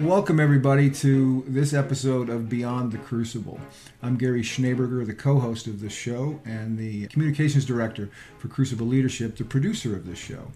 Welcome, everybody, to this episode of Beyond the Crucible. I'm Gary Schneeberger, the co host of this show and the communications director for Crucible Leadership, the producer of this show.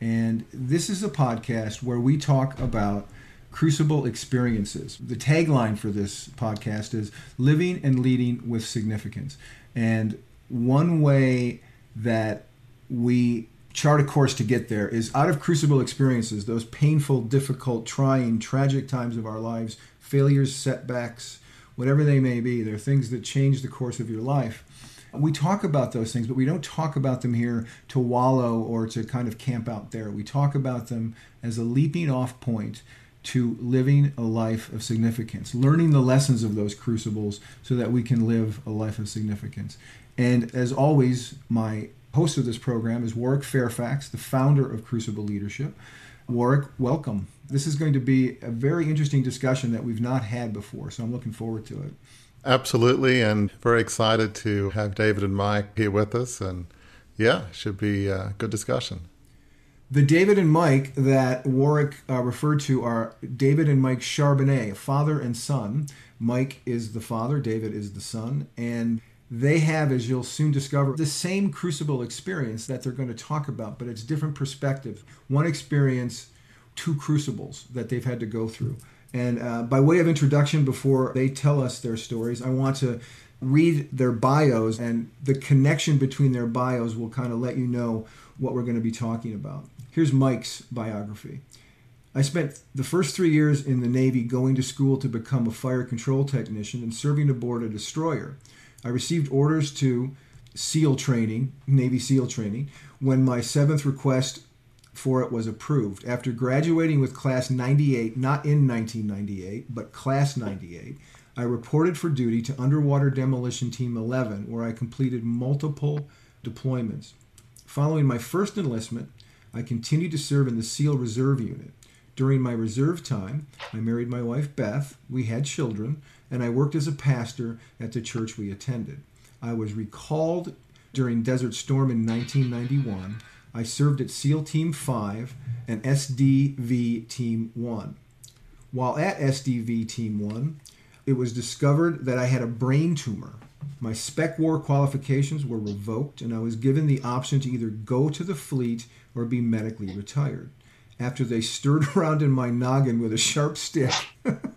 And this is a podcast where we talk about Crucible experiences. The tagline for this podcast is Living and Leading with Significance. And one way that we chart a course to get there is out of crucible experiences, those painful, difficult, trying, tragic times of our lives, failures, setbacks, whatever they may be, they're things that change the course of your life. We talk about those things, but we don't talk about them here to wallow or to kind of camp out there. We talk about them as a leaping off point to living a life of significance, learning the lessons of those crucibles so that we can live a life of significance. And as always, my host of this program is Warwick Fairfax, the founder of Crucible Leadership. Warwick, welcome. This is going to be a very interesting discussion that we've not had before, so I'm looking forward to it. Absolutely, and very excited to have David and Mike here with us. And yeah, should be a good discussion. The David and Mike that Warwick uh, referred to are David and Mike Charbonnet, father and son. Mike is the father, David is the son, and they have, as you'll soon discover, the same crucible experience that they're going to talk about, but it's different perspectives. One experience, two crucibles that they've had to go through. And uh, by way of introduction, before they tell us their stories, I want to read their bios, and the connection between their bios will kind of let you know what we're going to be talking about. Here's Mike's biography. I spent the first three years in the Navy going to school to become a fire control technician and serving aboard a destroyer. I received orders to SEAL training, Navy SEAL training, when my seventh request for it was approved. After graduating with Class 98, not in 1998, but Class 98, I reported for duty to Underwater Demolition Team 11, where I completed multiple deployments. Following my first enlistment, I continued to serve in the SEAL Reserve Unit. During my reserve time, I married my wife Beth, we had children, and I worked as a pastor at the church we attended. I was recalled during Desert Storm in 1991. I served at SEAL Team 5 and SDV Team 1. While at SDV Team 1, it was discovered that I had a brain tumor. My Spec War qualifications were revoked, and I was given the option to either go to the fleet or be medically retired. After they stirred around in my noggin with a sharp stick,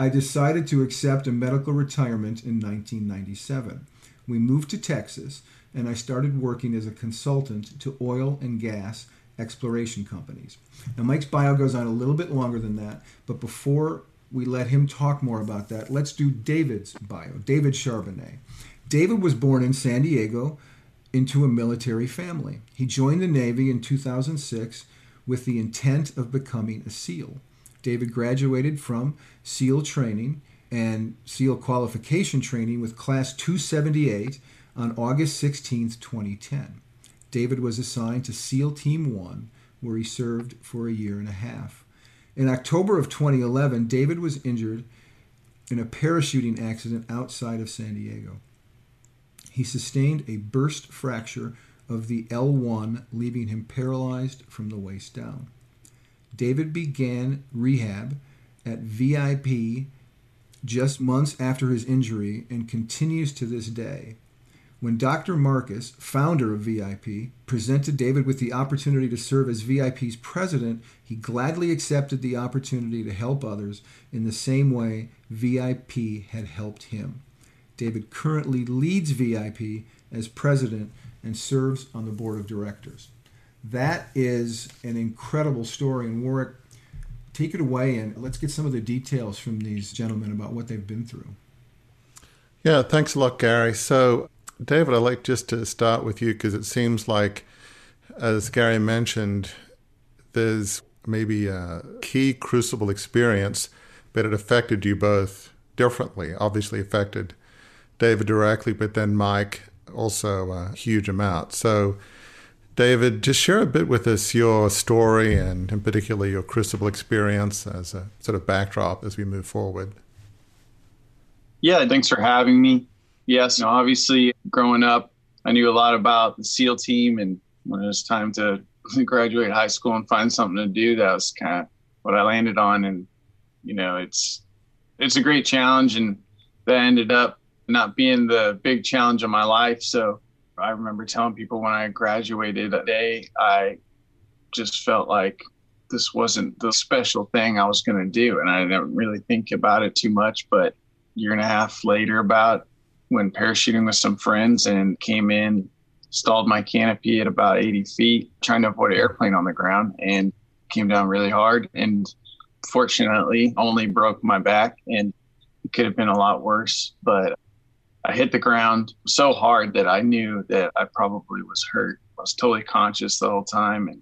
I decided to accept a medical retirement in 1997. We moved to Texas, and I started working as a consultant to oil and gas exploration companies. Now, Mike's bio goes on a little bit longer than that, but before we let him talk more about that, let's do David's bio. David Charbonnet. David was born in San Diego into a military family. He joined the Navy in 2006 with the intent of becoming a SEAL. David graduated from SEAL training and SEAL qualification training with Class 278 on August 16, 2010. David was assigned to SEAL Team 1, where he served for a year and a half. In October of 2011, David was injured in a parachuting accident outside of San Diego. He sustained a burst fracture of the L1, leaving him paralyzed from the waist down. David began rehab at VIP just months after his injury and continues to this day. When Dr. Marcus, founder of VIP, presented David with the opportunity to serve as VIP's president, he gladly accepted the opportunity to help others in the same way VIP had helped him. David currently leads VIP as president and serves on the board of directors. That is an incredible story. And Warwick, take it away and let's get some of the details from these gentlemen about what they've been through. Yeah, thanks a lot, Gary. So, David, I'd like just to start with you because it seems like as Gary mentioned, there's maybe a key crucible experience, but it affected you both differently. Obviously, affected David directly, but then Mike also a huge amount. So, David, just share a bit with us your story and, in particular, your crucible experience as a sort of backdrop as we move forward. Yeah, thanks for having me. Yes, you know, obviously, growing up, I knew a lot about the SEAL team, and when it was time to graduate high school and find something to do, that was kind of what I landed on. And you know, it's it's a great challenge, and that ended up not being the big challenge of my life. So I remember telling people when I graduated that day, I just felt like this wasn't the special thing I was going to do. And I didn't really think about it too much. But year and a half later, about when parachuting with some friends and came in, stalled my canopy at about 80 feet, trying to avoid an airplane on the ground, and came down really hard. And fortunately, only broke my back. And it could have been a lot worse. But I hit the ground so hard that I knew that I probably was hurt. I was totally conscious the whole time. And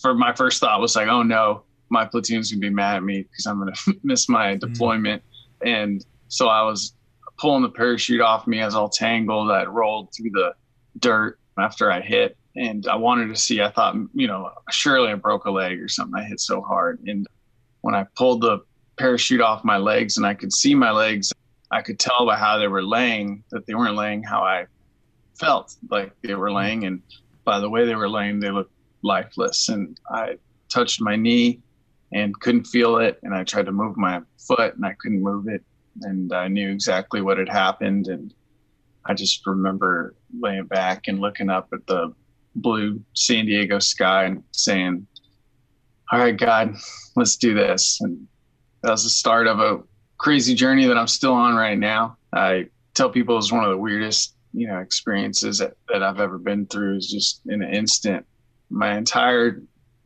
for my first thought was like, oh no, my platoon's gonna be mad at me because I'm gonna miss my mm-hmm. deployment. Mm-hmm. And so I was pulling the parachute off me as all tangled. I rolled through the dirt after I hit. And I wanted to see, I thought, you know, surely I broke a leg or something. I hit so hard. And when I pulled the parachute off my legs and I could see my legs, I could tell by how they were laying that they weren't laying how I felt like they were laying. And by the way they were laying, they looked lifeless. And I touched my knee and couldn't feel it. And I tried to move my foot and I couldn't move it. And I knew exactly what had happened. And I just remember laying back and looking up at the blue San Diego sky and saying, All right, God, let's do this. And that was the start of a crazy journey that I'm still on right now. I tell people it's one of the weirdest, you know, experiences that, that I've ever been through is just in an instant. My entire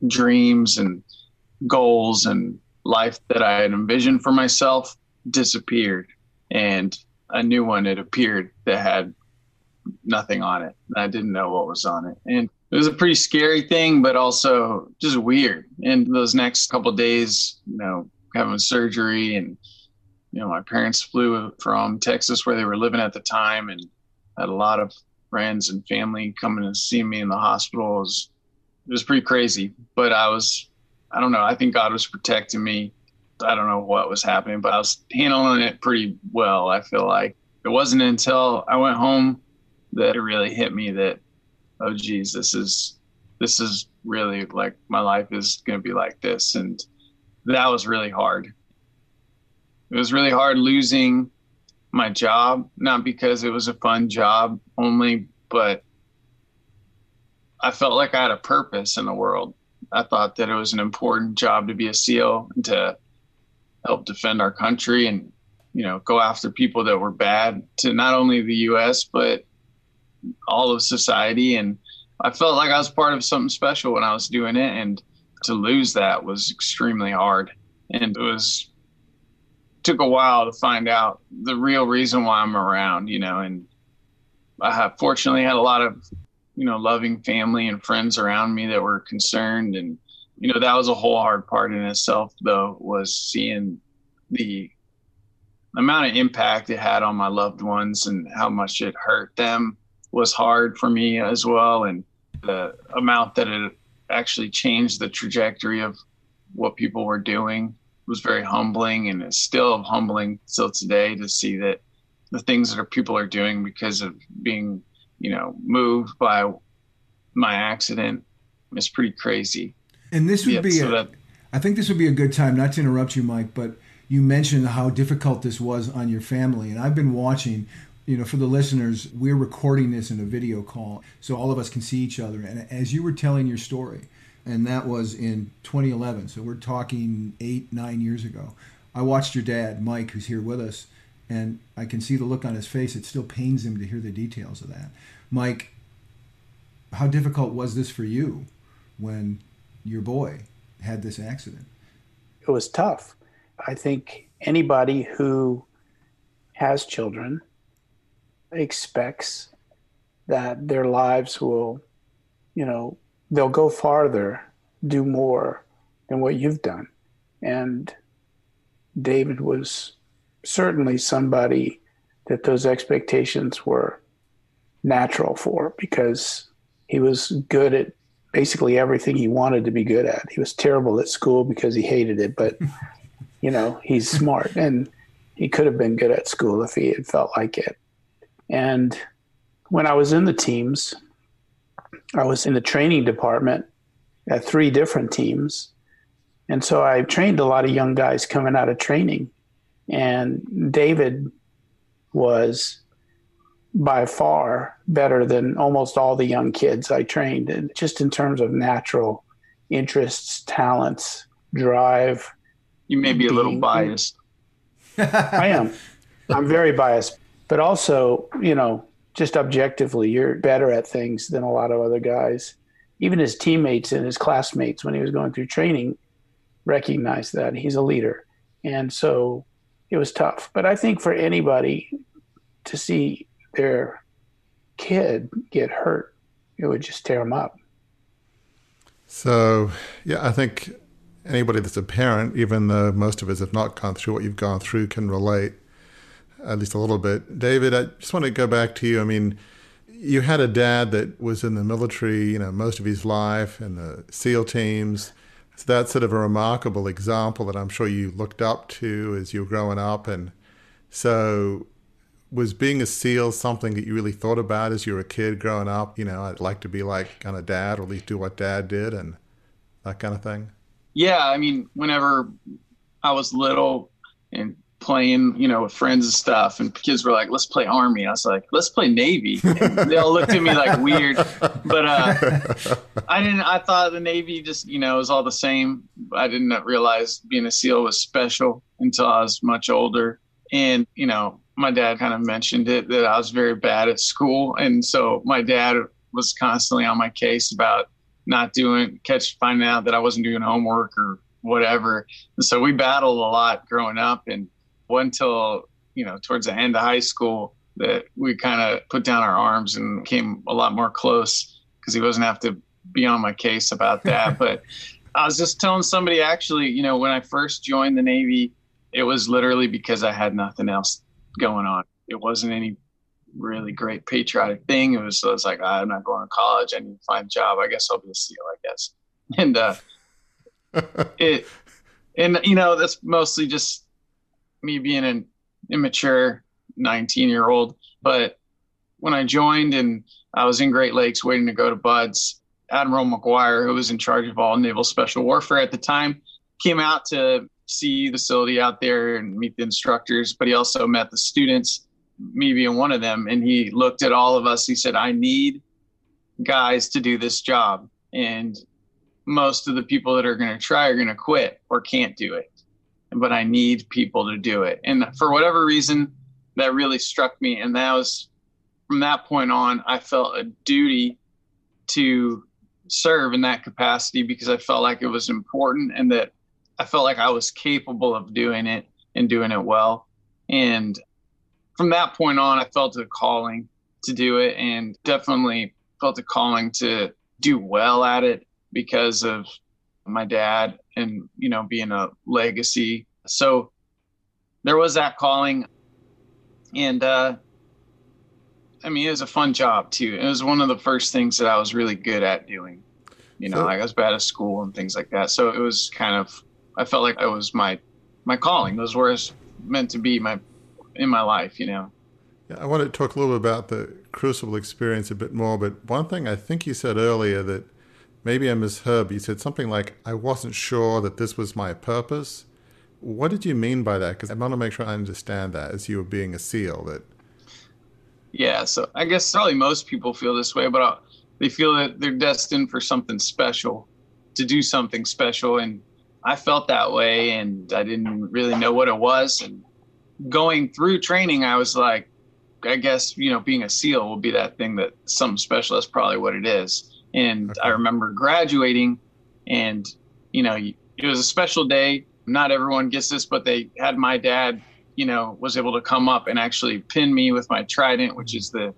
dreams and goals and life that I had envisioned for myself disappeared and a new one had appeared that had nothing on it. I didn't know what was on it. And it was a pretty scary thing, but also just weird. And those next couple days, you know, having surgery and you know, my parents flew from Texas where they were living at the time and had a lot of friends and family coming to see me in the hospital. It was, it was pretty crazy, but I was, I don't know, I think God was protecting me. I don't know what was happening, but I was handling it pretty well. I feel like it wasn't until I went home that it really hit me that, oh geez, this is, this is really like my life is going to be like this. And that was really hard it was really hard losing my job, not because it was a fun job only, but I felt like I had a purpose in the world. I thought that it was an important job to be a SEAL and to help defend our country and, you know, go after people that were bad to not only the US, but all of society. And I felt like I was part of something special when I was doing it. And to lose that was extremely hard. And it was took a while to find out the real reason why I'm around, you know, and I have fortunately had a lot of, you know, loving family and friends around me that were concerned. And, you know, that was a whole hard part in itself, though, was seeing the amount of impact it had on my loved ones and how much it hurt them was hard for me as well. And the amount that it actually changed the trajectory of what people were doing was very humbling and is still humbling still today to see that the things that our people are doing because of being, you know, moved by my accident is pretty crazy. And this would yeah, be, so a, that, I think this would be a good time, not to interrupt you, Mike, but you mentioned how difficult this was on your family. And I've been watching, you know, for the listeners, we're recording this in a video call so all of us can see each other. And as you were telling your story, and that was in 2011. So we're talking eight, nine years ago. I watched your dad, Mike, who's here with us, and I can see the look on his face. It still pains him to hear the details of that. Mike, how difficult was this for you when your boy had this accident? It was tough. I think anybody who has children expects that their lives will, you know, they'll go farther, do more than what you've done. And David was certainly somebody that those expectations were natural for because he was good at basically everything he wanted to be good at. He was terrible at school because he hated it, but you know, he's smart and he could have been good at school if he had felt like it. And when I was in the teams, I was in the training department at three different teams. And so I trained a lot of young guys coming out of training. And David was by far better than almost all the young kids I trained, and just in terms of natural interests, talents, drive. You may be a little biased. I am. I'm very biased, but also, you know, just objectively, you're better at things than a lot of other guys. Even his teammates and his classmates, when he was going through training, recognized that he's a leader. And so it was tough. But I think for anybody to see their kid get hurt, it would just tear them up. So, yeah, I think anybody that's a parent, even though most of us have not gone through what you've gone through, can relate at least a little bit. David, I just want to go back to you. I mean, you had a dad that was in the military, you know, most of his life in the SEAL teams. So that's sort of a remarkable example that I'm sure you looked up to as you were growing up. And so was being a SEAL something that you really thought about as you were a kid growing up? You know, I'd like to be like kind of dad, or at least do what dad did, and that kind of thing. Yeah, I mean, whenever I was little and playing, you know, with friends and stuff, and kids were like, "Let's play Army." I was like, "Let's play Navy." And they all looked at me like weird, but uh, I didn't. I thought the Navy just, you know, was all the same. I didn't realize being a SEAL was special until I was much older, and you know, my dad kind of mentioned it that I was very bad at school, and so my dad was constantly on my case about not doing catch finding out that I wasn't doing homework or whatever. And so we battled a lot growing up, and one until you know towards the end of high school that we kind of put down our arms and came a lot more close because he wasn't have to be on my case about that. but I was just telling somebody actually, you know, when I first joined the Navy, it was literally because I had nothing else going on. It wasn't any really great patriotic thing. It was, it was like, I'm not going to college. I need to find a job. I guess I'll be a SEAL, I guess. And, uh, it, and, you know, that's mostly just me being an immature 19 year old. But when I joined and I was in Great Lakes waiting to go to BUD/S, Admiral Maguire, who was in charge of all naval special warfare at the time, came out to see the facility out there and meet the instructors, but he also met the students, me being one of them. And he looked at all of us. He said, I need guys to do this job. And most of the people that are going to try are going to quit or can't do it. But I need people to do it. And for whatever reason, that really struck me. And that was from that point on, I felt a duty to serve in that capacity because I felt like it was important and that I felt like I was capable of doing it and doing it well. And from that point on, I felt a calling to do it and definitely felt a calling to do well at it because of my dad and, you know, being a legacy. So there was that calling. And, uh, I mean, it was a fun job too. It was one of the first things that I was really good at doing. You know, so, like I was bad at school and things like that. So it was kind of I felt like it was my my calling. Those were meant to be my in my life, you know. Yeah, I want to talk a little bit about the Crucible experience a bit more, but one thing I think you said earlier that maybe I misheard, you said something like, I wasn't sure that this was my purpose. What did you mean by that? Because I want to make sure I understand that as you were being a SEAL. That yeah, so I guess probably most people feel this way, but uh, they feel that they're destined for something special, to do something special, and I felt that way and I didn't really know what it was. And going through training, I was like, I guess, you know, being a SEAL will be that thing that something special is probably what it is. And okay. I remember graduating and, you know, it was a special day. Not everyone gets this, but they had my dad, you know, was able to come up and actually pin me with my trident, which is the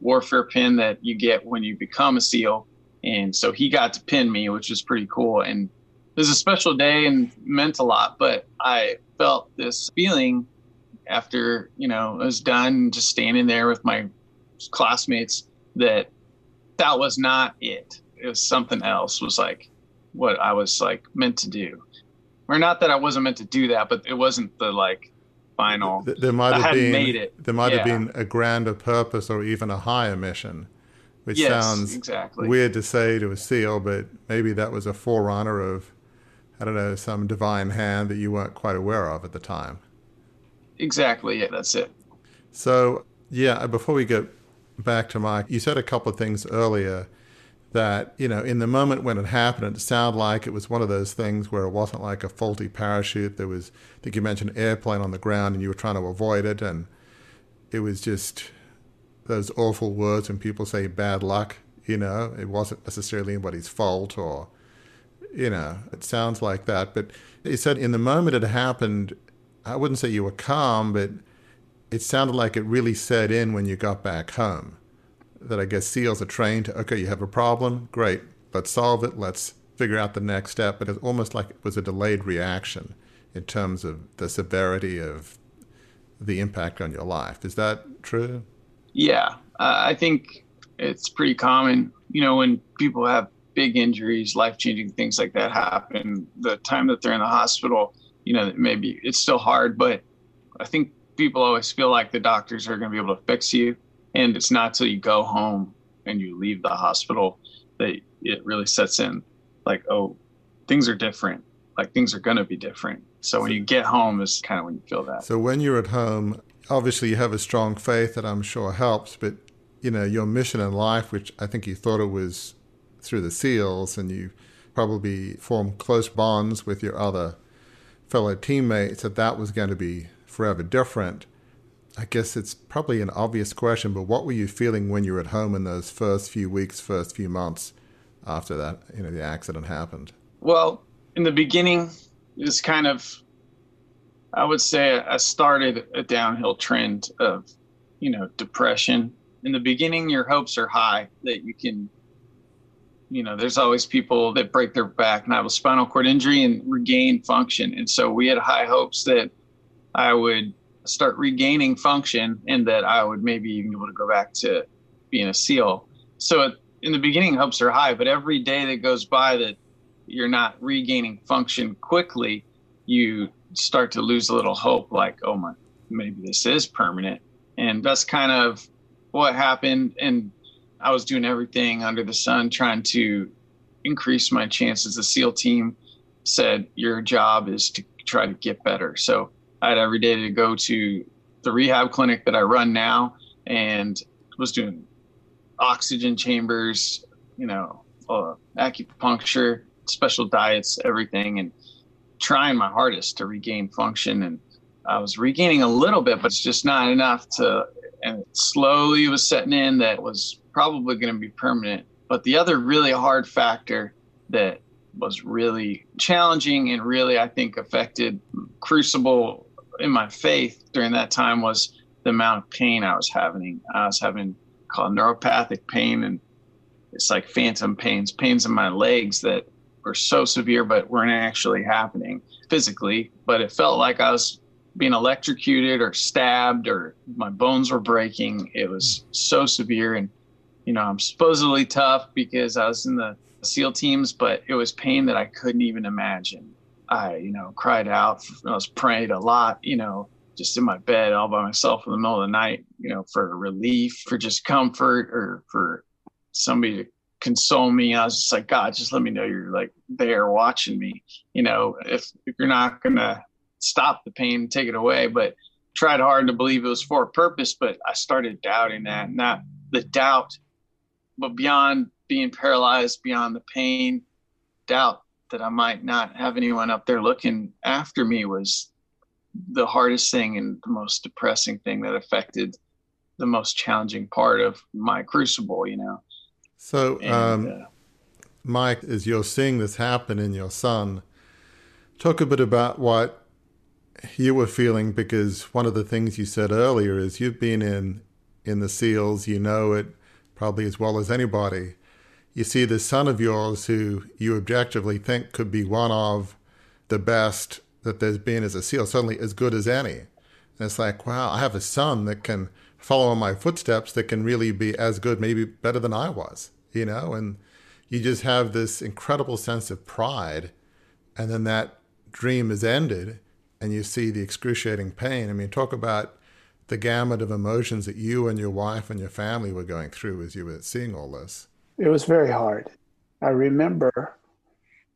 warfare pin that you get when you become a SEAL And so he got to pin me, which was pretty cool. And it was a special day and meant a lot, but I felt this feeling after, you know, it was done, just standing there with my classmates that that was not it. It was something else was like what I was like meant to do. Or not that I wasn't meant to do that, but it wasn't the like final. There might have been made it. There might Yeah. have been a grander purpose or even a higher mission, which Yes, sounds exactly. weird to say to a SEAL, but maybe that was a forerunner of, I don't know, some divine hand that you weren't quite aware of at the time. Exactly. Yeah, that's it. So, yeah, before we get back to Mike, you said a couple of things earlier that, you know, in the moment when it happened, it sounded like it was one of those things where it wasn't like a faulty parachute. There was, I think you mentioned airplane on the ground and you were trying to avoid it. And it was just those awful words when people say bad luck, you know, it wasn't necessarily anybody's fault or, you know, it sounds like that. But you said in the moment it happened, I wouldn't say you were calm, but it sounded like it really set in when you got back home. That I guess SEALs are trained to, okay, you have a problem, great, let's solve it, let's figure out the next step. But it's almost like it was a delayed reaction in terms of the severity of the impact on your life. Is that true? Yeah, uh, I think it's pretty common. You know, when people have big injuries, life changing things like that happen, the time that they're in the hospital, you know, maybe it's still hard, but I think people always feel like the doctors are going to be able to fix you. And it's not till you go home and you leave the hospital that it really sets in like, oh, things are different. Like things are going to be different. So when you get home is kind of when you feel that. So when you're at home, obviously you have a strong faith that I'm sure helps, but you know, your mission in life, which I think you thought it was through the SEALs, and you probably formed close bonds with your other fellow teammates, that that was going to be forever different. I guess it's probably an obvious question, but what were you feeling when you were at home in those first few weeks, first few months after that, you know, the accident happened? Well, in the beginning, it's kind of, I would say, I started a downhill trend of, you know, depression. In the beginning, your hopes are high that you can, you know, there's always people that break their back and have a spinal cord injury and regain function. And so we had high hopes that I would start regaining function and that I would maybe even be able to go back to being a SEAL. So in the beginning, hopes are high, but every day that goes by that you're not regaining function quickly, you start to lose a little hope like, oh my, maybe this is permanent. And that's kind of what happened. And I was doing everything under the sun trying to increase my chances. The SEAL team said, your job is to try to get better. So I had every day to go to the rehab clinic that I run now and was doing oxygen chambers, you know, uh, acupuncture, special diets, everything, and trying my hardest to regain function. And I was regaining a little bit, but it's just not enough to. And it slowly was setting in that was probably going to be permanent. But the other really hard factor that was really challenging and really, I think, affected crucible in my faith during that time was the amount of pain I was having. I was having called neuropathic pain, and it's like phantom pains, pains in my legs that were so severe, but weren't actually happening physically. But it felt like I was being electrocuted or stabbed, or my bones were breaking. It was so severe, and you know, I'm supposedly tough because I was in the SEAL teams, but it was pain that I couldn't even imagine. I, you know, cried out. I was prayed a lot, you know, just in my bed all by myself in the middle of the night, you know, for relief, for just comfort or for somebody to console me. I was just like, God, just let me know you're like there watching me. You know, if, if you're not to stop the pain, take it away. But tried hard to believe it was for a purpose, but I started doubting that. That the doubt, but beyond being paralyzed, beyond the pain, doubt that I might not have anyone up there looking after me was the hardest thing and the most depressing thing that affected the most challenging part of my crucible, you know. So, And, um, uh, Mike, as you're seeing this happen in your son, talk a bit about what you were feeling because one of the things you said earlier is you've been in in the SEALs, you know it probably as well as anybody. You see this son of yours who you objectively think could be one of the best that there's been as a SEAL, certainly as good as any. And it's like, wow, I have a son that can follow in my footsteps that can really be as good, maybe better than I was, you know? And you just have this incredible sense of pride. And then that dream is ended and you see the excruciating pain. I mean, talk about the gamut of emotions that you and your wife and your family were going through as you were seeing all this. It was very hard. I remember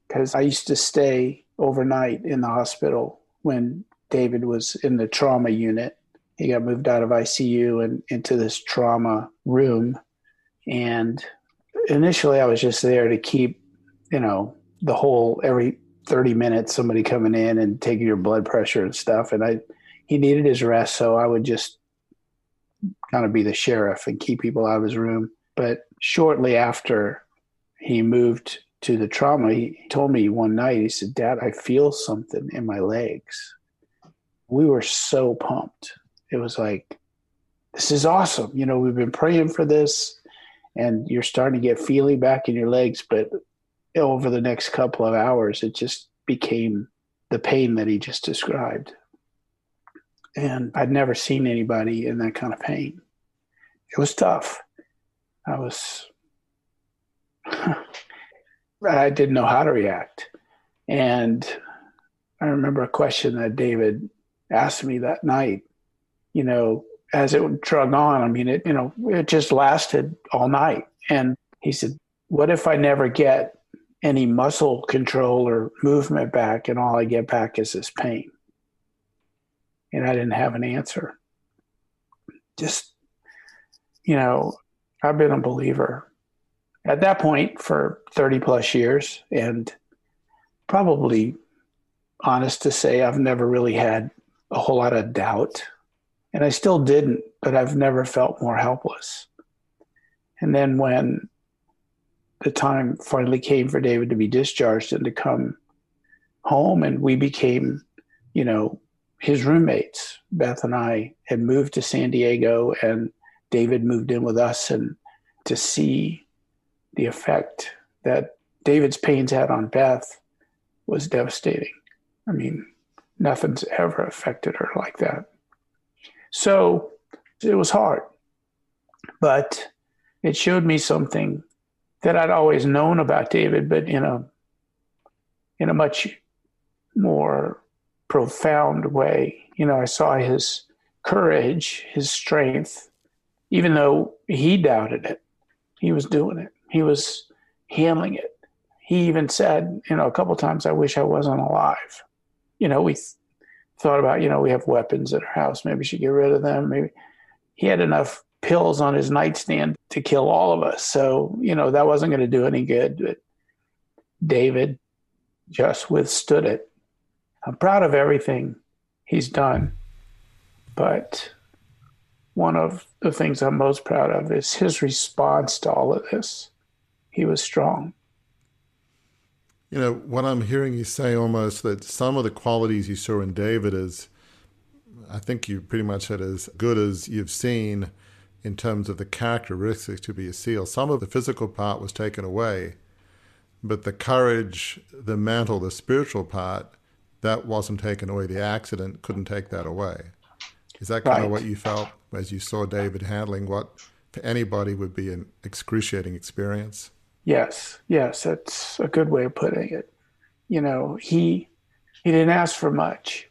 because I used to stay overnight in the hospital when David was in the trauma unit. He got moved out of ICU and into this trauma room. And initially, I was just there to keep, you know, the whole every 30 minutes somebody coming in and taking your blood pressure and stuff. And I, he needed his rest. So I would just kind of be the sheriff and keep people out of his room. But shortly after he moved to the trauma, he told me one night, he said, Dad, I feel something in my legs. We were so pumped. It was like, this is awesome. You know, we've been praying for this and you're starting to get feeling back in your legs. But over the next couple of hours, it just became the pain that he just described. And I'd never seen anybody in that kind of pain. It was tough. I was, I didn't know how to react. And I remember a question that David asked me that night, you know, as it drug on, I mean, it, you know, it just lasted all night. And he said, what if I never get any muscle control or movement back and all I get back is this pain? And I didn't have an answer. Just, you know, I've been a believer at that point for 30 plus years and probably honest to say I've never really had a whole lot of doubt. And I still didn't but I've never felt more helpless. And then when the time finally came for David to be discharged and to come home and we became you know his roommates Beth and I had moved to San Diego and David moved in with us and to see the effect that David's pains had on Beth was devastating. I mean, nothing's ever affected her like that. So it was hard, but it showed me something that I'd always known about David, but in a in a much more profound way. You know, I saw his courage, his strength, even though he doubted it, he was doing it. He was handling it. He even said, you know, a couple times, I wish I wasn't alive. You know, we th- thought about, you know, we have weapons at our house. Maybe we should get rid of them. Maybe he had enough pills on his nightstand to kill all of us. So, you know, that wasn't going to do any good. But David just withstood it. I'm proud of everything he's done. But one of the things I'm most proud of is his response to all of this. He was strong. You know, what I'm hearing you say almost that some of the qualities you saw in David is, I think you pretty much said as good as you've seen in terms of the characteristics to be a SEAL. Some of the physical part was taken away, but the courage, the mantle, the spiritual part, that wasn't taken away. The accident couldn't take that away. Is that kind right. of what you felt as you saw David handling what for anybody would be an excruciating experience? Yes, yes, that's a good way of putting it. You know, he he didn't ask for much.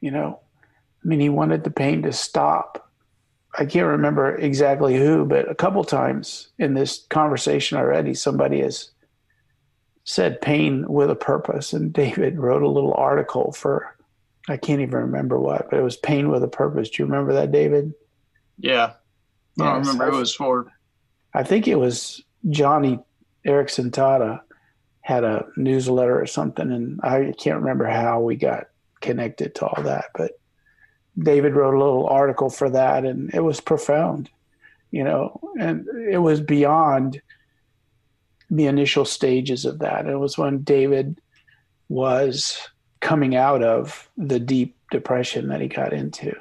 You know, I mean, he wanted the pain to stop. I can't remember exactly who, but a couple times in this conversation already, somebody has said pain with a purpose, and David wrote a little article for I can't even remember what, but it was Pain with a Purpose. Do you remember that, David? Yeah. I don't remember it was for. I think it was Joni Eareckson Tada had a newsletter or something, and I can't remember how we got connected to all that, but David wrote a little article for that, and it was profound, you know, and it was beyond the initial stages of that. It was when David was coming out of the deep depression that he got into.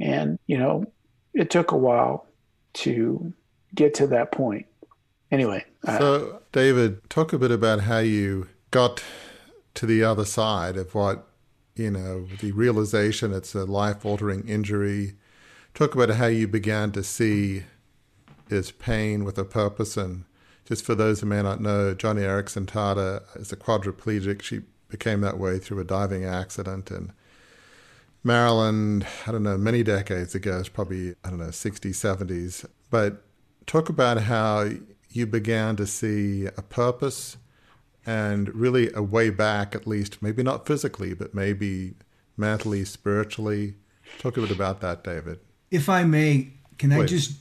And, you know, it took a while to get to that point. anyway. Uh, so, David, talk a bit about how you got to the other side of what, you know, the realization it's a life altering injury. Talk about how you began to see his pain with a purpose. And just for those who may not know, Joni Eareckson Tada is a quadriplegic. She became that way through a diving accident. in Maryland, I don't know, many decades ago, it's probably, I don't know, 60s, 70s. But talk about how you began to see a purpose and really a way back, at least, maybe not physically, but maybe mentally, spiritually. Talk a bit about that, David. If I may, can Please. I just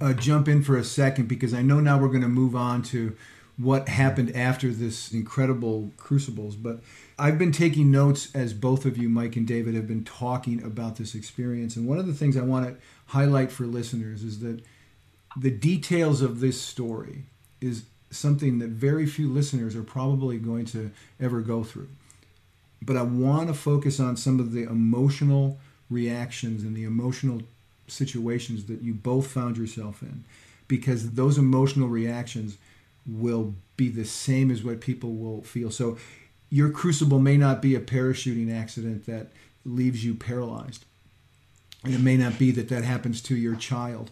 uh, jump in for a second because I know now we're going to move on to what happened after this incredible crucibles. But I've been taking notes as both of you, Mike and David, have been talking about this experience. And one of the things I want to highlight for listeners is that the details of this story is something that very few listeners are probably going to ever go through. But I want to focus on some of the emotional reactions and the emotional situations that you both found yourself in because those emotional reactions will be the same as what people will feel. So your crucible may not be a parachuting accident that leaves you paralyzed. And it may not be that that happens to your child.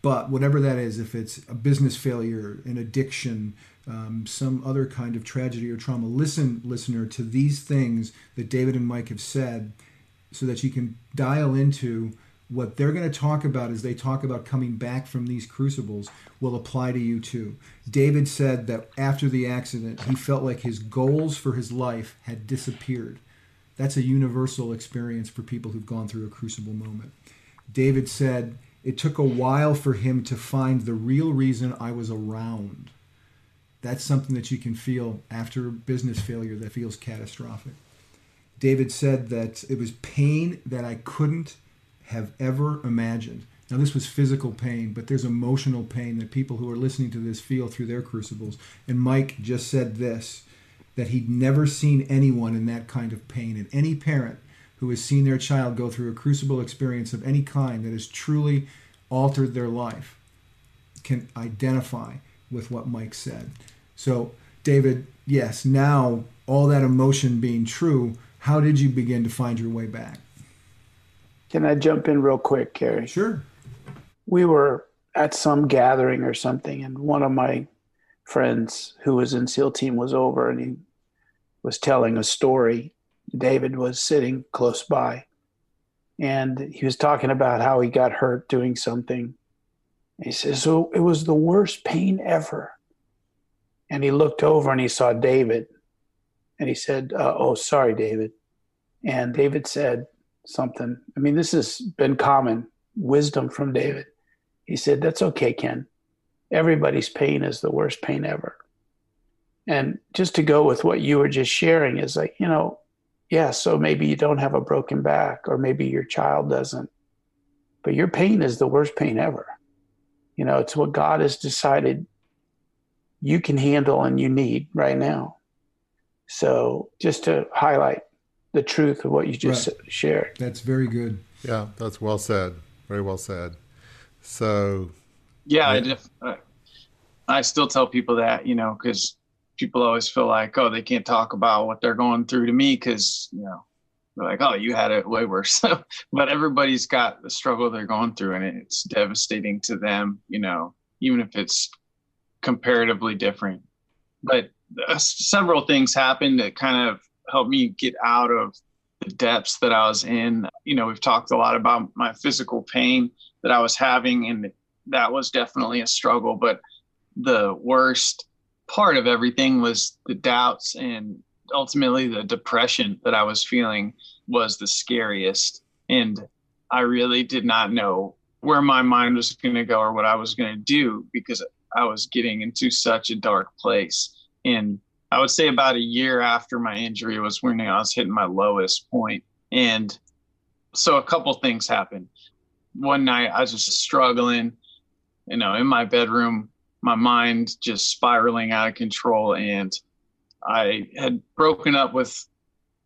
But whatever that is, if it's a business failure, an addiction, um, some other kind of tragedy or trauma, listen, listener, to these things that David and Mike have said so that you can dial into what they're going to talk about as they talk about coming back from these crucibles will apply to you too. David said that after the accident, he felt like his goals for his life had disappeared. That's a universal experience for people who've gone through a crucible moment. David said, It took a while for him to find the real reason I was around. That's something that you can feel after business failure that feels catastrophic. David said that it was pain that I couldn't have ever imagined. Now, this was physical pain, but there's emotional pain that people who are listening to this feel through their crucibles. And Mike just said this that he'd never seen anyone in that kind of pain. And any parent who has seen their child go through a crucible experience of any kind that has truly altered their life can identify with what Mike said. So, David, yes, now all that emotion being true, how did you begin to find your way back? Can I jump in real quick, Gary? Sure. We were at some gathering or something, and one of my friends who was in SEAL team was over and he was telling a story. David was sitting close by and he was talking about how he got hurt doing something. he says, So it was the worst pain ever. And he looked over and he saw David and he said, uh, Oh, sorry, David. And David said, something. I mean, this has been common wisdom from David. He said, That's okay, Ken. Everybody's pain is the worst pain ever. And just to go with what you were just sharing is like, you know, yeah, so maybe you don't have a broken back, or maybe your child doesn't, but your pain is the worst pain ever. You know, it's what God has decided you can handle and you need right now. So just to highlight the truth of what you just right. shared. That's very good. Yeah, that's well said. Very well said. So, yeah, I, def- I still tell people that, you know, because people always feel like, oh, they can't talk about what they're going through to me because, you know, they're like, oh, you had it way worse. but everybody's got the struggle they're going through, and it's devastating to them, you know, even if it's comparatively different. But uh, several things happened that kind of helped me get out of the depths that I was in. You know, we've talked a lot about my physical pain that I was having, and that was definitely a struggle. But the worst part of everything was the doubts and ultimately the depression that I was feeling was the scariest. And I really did not know where my mind was going to go or what I was going to do because I was getting into such a dark place. And I would say about a year after my injury was when I was hitting my lowest point. And so a couple things happened. One night I was just struggling, you know, in my bedroom, my mind just spiraling out of control. And I had broken up with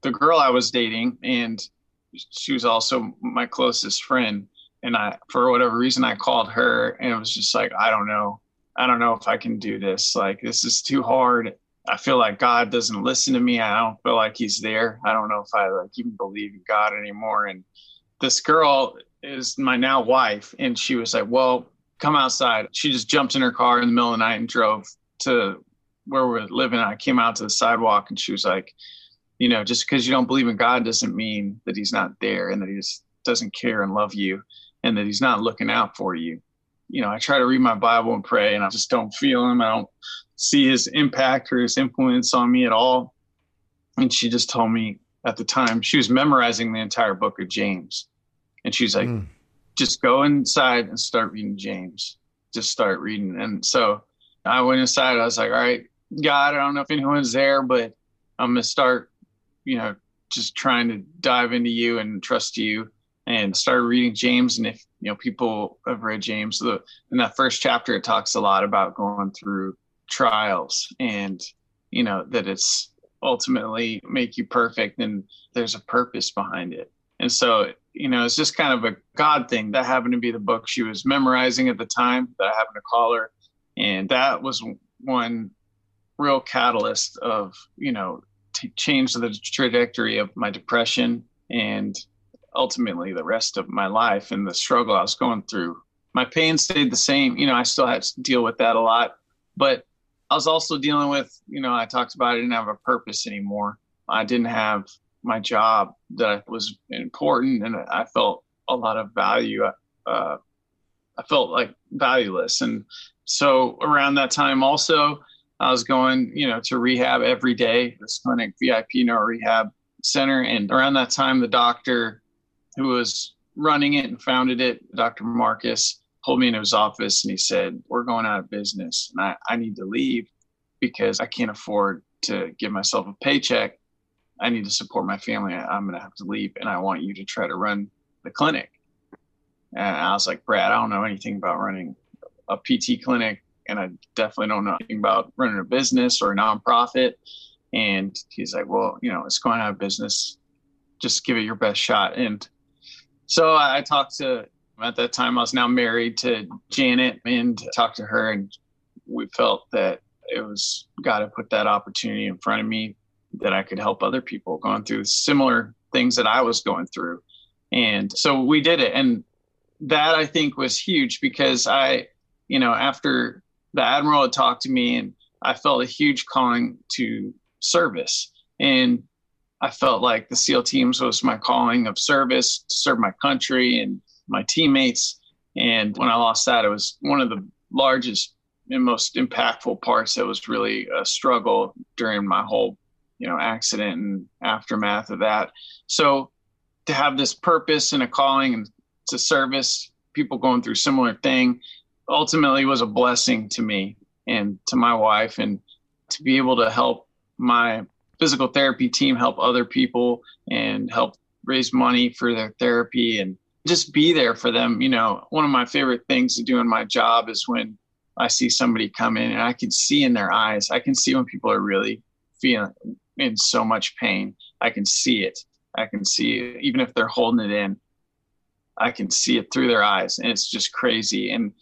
the girl I was dating, and she was also my closest friend. And I, for whatever reason, I called her, and it was just like, I don't know I don't know if I can do this. Like, this is too hard. I feel like God doesn't listen to me. I don't feel like he's there. I don't know if I like even believe in God anymore. And this girl is my now wife. And she was like, well, come outside. She just jumped in her car in the middle of the night and drove to where we're living. I came out to the sidewalk and she was like, you know, just because you don't believe in God doesn't mean that he's not there and that he just doesn't care and love you and that he's not looking out for you. You know, I try to read my Bible and pray and I just don't feel him. I don't see his impact or his influence on me at all. And she just told me at the time, she was memorizing the entire book of James. And she's like, mm. just go inside and start reading James. Just start reading. And so I went inside. I was like, all right, God, I don't know if anyone's there, but I'm going to start, you know, just trying to dive into you and trust you and started reading James. And if, you know, people have read James, the, in that first chapter, it talks a lot about going through trials and, you know, that it's ultimately make you perfect and there's a purpose behind it. And so, you know, it's just kind of a God thing. That happened to be the book she was memorizing at the time that I happened to call her. And that was one real catalyst of, you know, to change the trajectory of my depression and ultimately the rest of my life and the struggle I was going through. My pain stayed the same. You know, I still had to deal with that a lot, but I was also dealing with, you know, I talked about I didn't have a purpose anymore. I didn't have my job that was important and I felt a lot of value. Uh, I felt like valueless. And so around that time also, I was going, you know, to rehab every day, this clinic, VIP neuro rehab center. And around that time, the doctor who was running it and founded it, Dr. Marcus, pulled me into his office and he said, We're going out of business and I, I need to leave because I can't afford to give myself a paycheck. I need to support my family. I'm going to have to leave and I want you to try to run the clinic. And I was like, Brad, I don't know anything about running a PT clinic and I definitely don't know anything about running a business or a nonprofit. And he's like, Well, you know, it's going out of business. Just give it your best shot. And so I talked to, at that time, I was now married to Janet and talked to her, and we felt that it was got to put that opportunity in front of me that I could help other people going through similar things that I was going through. And so we did it. And that I think was huge because I, you know, after the Admiral had talked to me and I felt a huge calling to service. And I felt like the SEAL teams was my calling of service to serve my country and my teammates. And when I lost that, it was one of the largest and most impactful parts that was really a struggle during my whole, you know, accident and aftermath of that. So to have this purpose and a calling and to service people going through similar thing ultimately was a blessing to me and to my wife and to be able to help my physical therapy team help other people and help raise money for their therapy and just be there for them. You know, one of my favorite things to do in my job is when I see somebody come in and I can see in their eyes, I can see when people are really feeling in so much pain. I can see it. I can see it, even if they're holding it in, I can see it through their eyes. And it's just crazy. And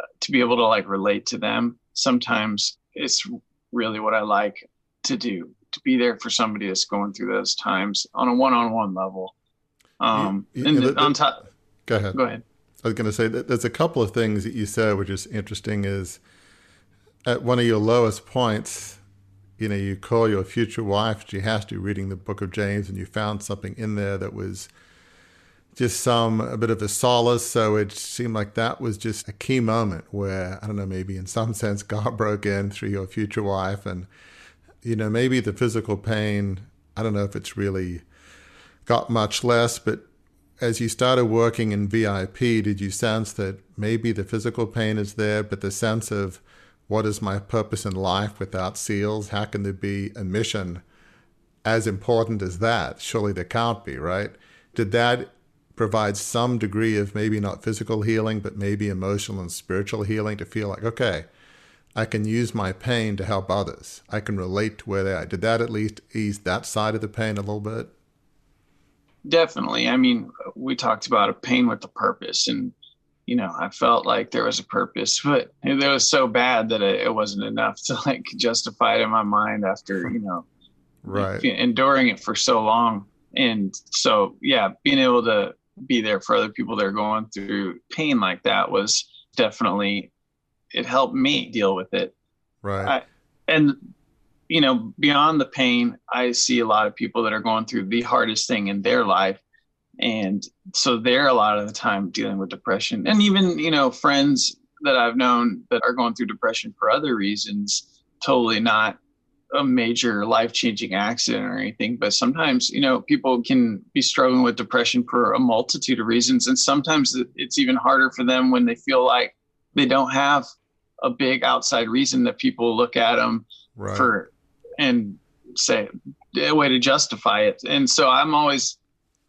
uh, to be able to like relate to them sometimes it's really what I like to do to be there for somebody that's going through those times on a one-on-one level. Um, you, you, and the, on top, go ahead. Go ahead. I was going to say that there's a couple of things that you said which is interesting. Is at one of your lowest points, you know, you call your future wife. She has to reading the Book of James, and you found something in there that was just some a bit of a solace. So it seemed like that was just a key moment where I don't know, maybe in some sense God broke in through your future wife and you know, maybe the physical pain, I don't know if it's really got much less, but as you started working in VIP, did you sense that maybe the physical pain is there, but the sense of what is my purpose in life without SEALs? How can there be a mission as important as that? Surely there can't be, right? Did that provide some degree of maybe not physical healing, but maybe emotional and spiritual healing to feel like, okay, I can use my pain to help others. I can relate to where they are. Did that at least ease that side of the pain a little bit? Definitely. I mean, we talked about a pain with a purpose, and you know, I felt like there was a purpose, but it was so bad that it, it wasn't enough to like justify it in my mind after, you know, right. enduring it for so long. And so, yeah, being able to be there for other people that are going through pain like that was definitely, it helped me deal with it. Right. I, and, you know, beyond the pain, I see a lot of people that are going through the hardest thing in their life. And so they're a lot of the time dealing with depression. And even you know friends that i've known that are going through depression for other reasons totally not a major life-changing accident or anything. But sometimes you know people can be struggling with depression for a multitude of reasons. And sometimes it's even harder for them when they feel like they don't have a big outside reason that people look at them right. for and say a way to justify it and so i'm always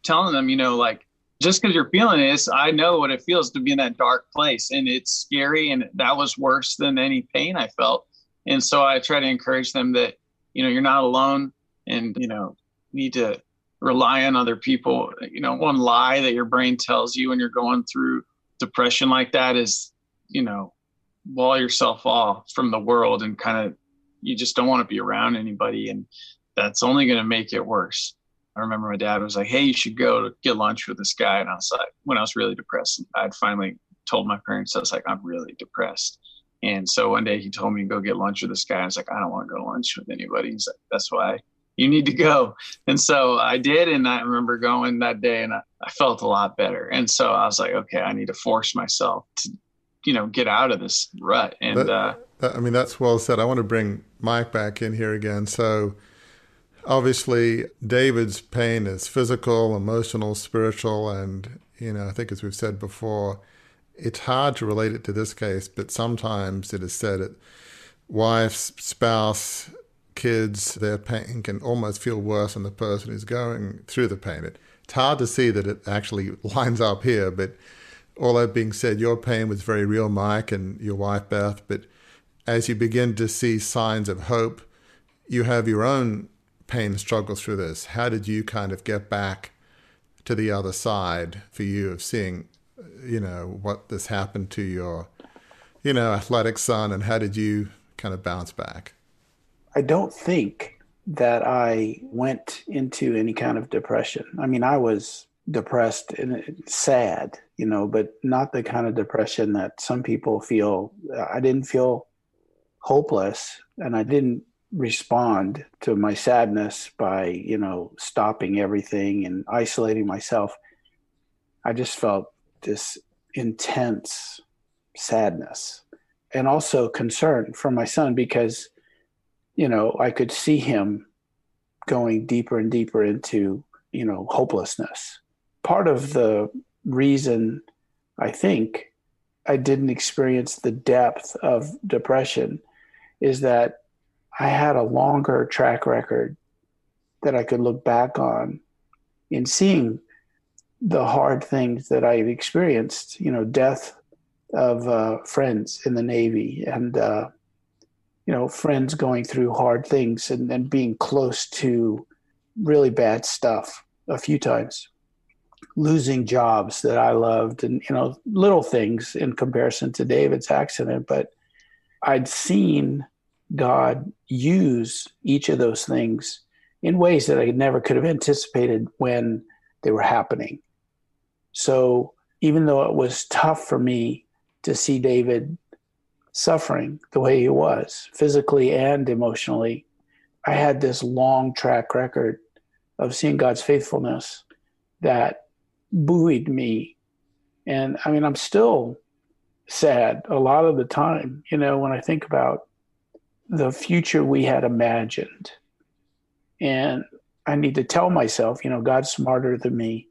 telling them, you know, like just because you're feeling this, I know what it feels to be in that dark place, and it's scary, and that was worse than any pain I felt. And so I try to encourage them that you know you're not alone, and you know need to rely on other people. You know, one lie that your brain tells you when you're going through depression like that is, you know, wall yourself off from the world and kind of you just don't want to be around anybody, and that's only going to make it worse. I remember my dad was like, "Hey, you should go to get lunch with this guy," and I was like, when I was really depressed, I'd finally told my parents I was like, "I'm really depressed." And so one day he told me to go get lunch with this guy. I was like, I don't want to go to lunch with anybody. He's like, that's why you need to go. And so I did. And I remember going that day and I, I felt a lot better. And so I was like, okay, I need to force myself to, you know, get out of this rut. And, that, uh, that, I mean, that's well said. I want to bring Mike back in here again. So obviously David's pain is physical, emotional, spiritual, and you know I think as we've said before, it's hard to relate it to this case, but sometimes it is said that wife, spouse, kids, their pain can almost feel worse than the person who's going through the pain. It's hard to see that it actually lines up here, but all that being said, your pain was very real, Mike, and your wife, Beth. But as you begin to see signs of hope, you have your own pain struggle through this? How did you kind of get back to the other side for you of seeing, you know, what this happened to your, you know, athletic son, and how did you kind of bounce back? I don't think that I went into any kind of depression. I mean, I was depressed and sad, you know, but not the kind of depression that some people feel. I didn't feel hopeless and I didn't respond to my sadness by you know stopping everything and isolating myself. I just felt this intense sadness and also concern for my son because you know i could see him going deeper and deeper into you know hopelessness. Part of the reason i think i didn't experience the depth of depression is that I had a longer track record that I could look back on in seeing the hard things that I've experienced, you know, death of uh, friends in the Navy and, uh, you know, friends going through hard things and, and being close to really bad stuff a few times, losing jobs that I loved and, you know, little things in comparison to David's accident. But I'd seen God use each of those things in ways that I never could have anticipated when they were happening. So even though it was tough for me to see David suffering the way he was, physically and emotionally, I had this long track record of seeing God's faithfulness that buoyed me. And I mean, I'm still sad a lot of the time, you know, when I think about the future we had imagined. And I need to tell myself, you know, God's smarter than me,